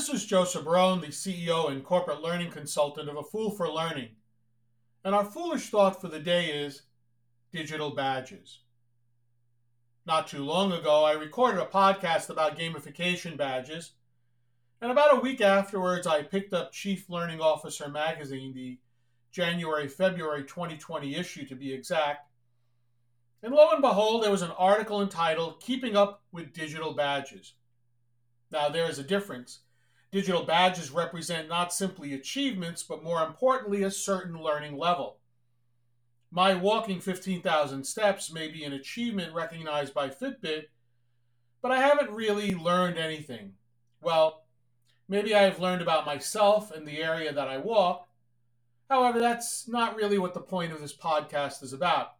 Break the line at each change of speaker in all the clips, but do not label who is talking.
This is Joseph Barone, the CEO and corporate learning consultant of A Fool for Learning. And our foolish thought for the day is digital badges. Not too long ago, I recorded a podcast about gamification badges, and about a week afterwards, I picked up Chief Learning Officer magazine, the January February 2020 issue to be exact. And lo and behold, there was an article entitled Keeping Up with Digital Badges. Now, there is a difference. Digital badges represent not simply achievements, but more importantly, a certain learning level. My walking 15,000 steps may be an achievement recognized by Fitbit, but I haven't really learned anything. Well, maybe I have learned about myself and the area that I walk. However, that's not really what the point of this podcast is about.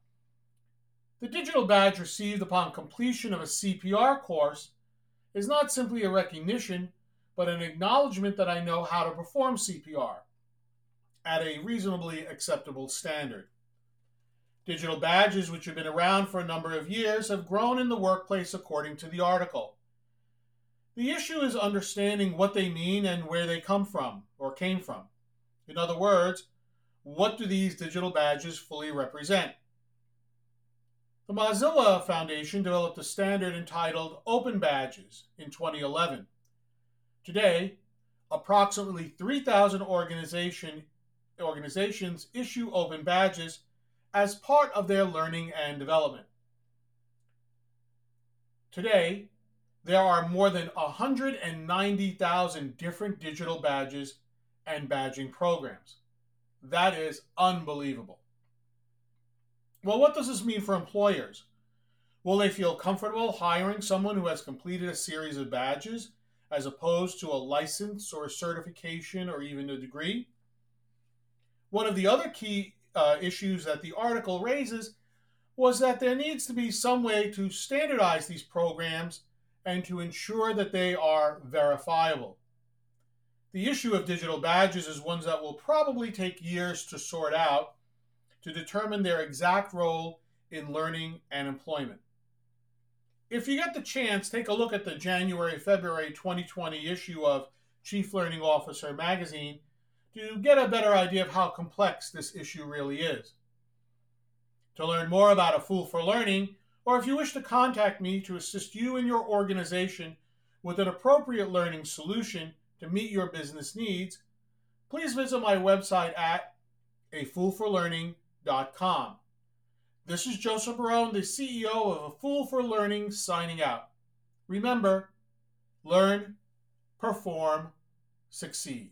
The digital badge received upon completion of a CPR course is not simply a recognition but an acknowledgement that I know how to perform CPR at a reasonably acceptable standard. Digital badges, which have been around for a number of years, have grown in the workplace according to the article. The issue is understanding what they mean and where they come from or came from. In other words, what do these digital badges fully represent? The Mozilla Foundation developed a standard entitled Open Badges in 2011. Today, approximately 3,000 organization, organizations issue open badges as part of their learning and development. Today, there are more than 190,000 different digital badges and badging programs. That is unbelievable. Well, what does this mean for employers? Will they feel comfortable hiring someone who has completed a series of badges as opposed to a license or a certification or even a degree. One of the other key uh, issues that the article raises was that there needs to be some way to standardize these programs and to ensure that they are verifiable. The issue of digital badges is one that will probably take years to sort out to determine their exact role in learning and employment if you get the chance, take a look at the January February 2020 issue of Chief Learning Officer magazine to get a better idea of how complex this issue really is. To learn more about A Fool for Learning, or if you wish to contact me to assist you and your organization with an appropriate learning solution to meet your business needs, please visit my website at afoolforlearning.com. This is Joseph Barone, the CEO of A Fool for Learning, signing out. Remember, learn, perform, succeed.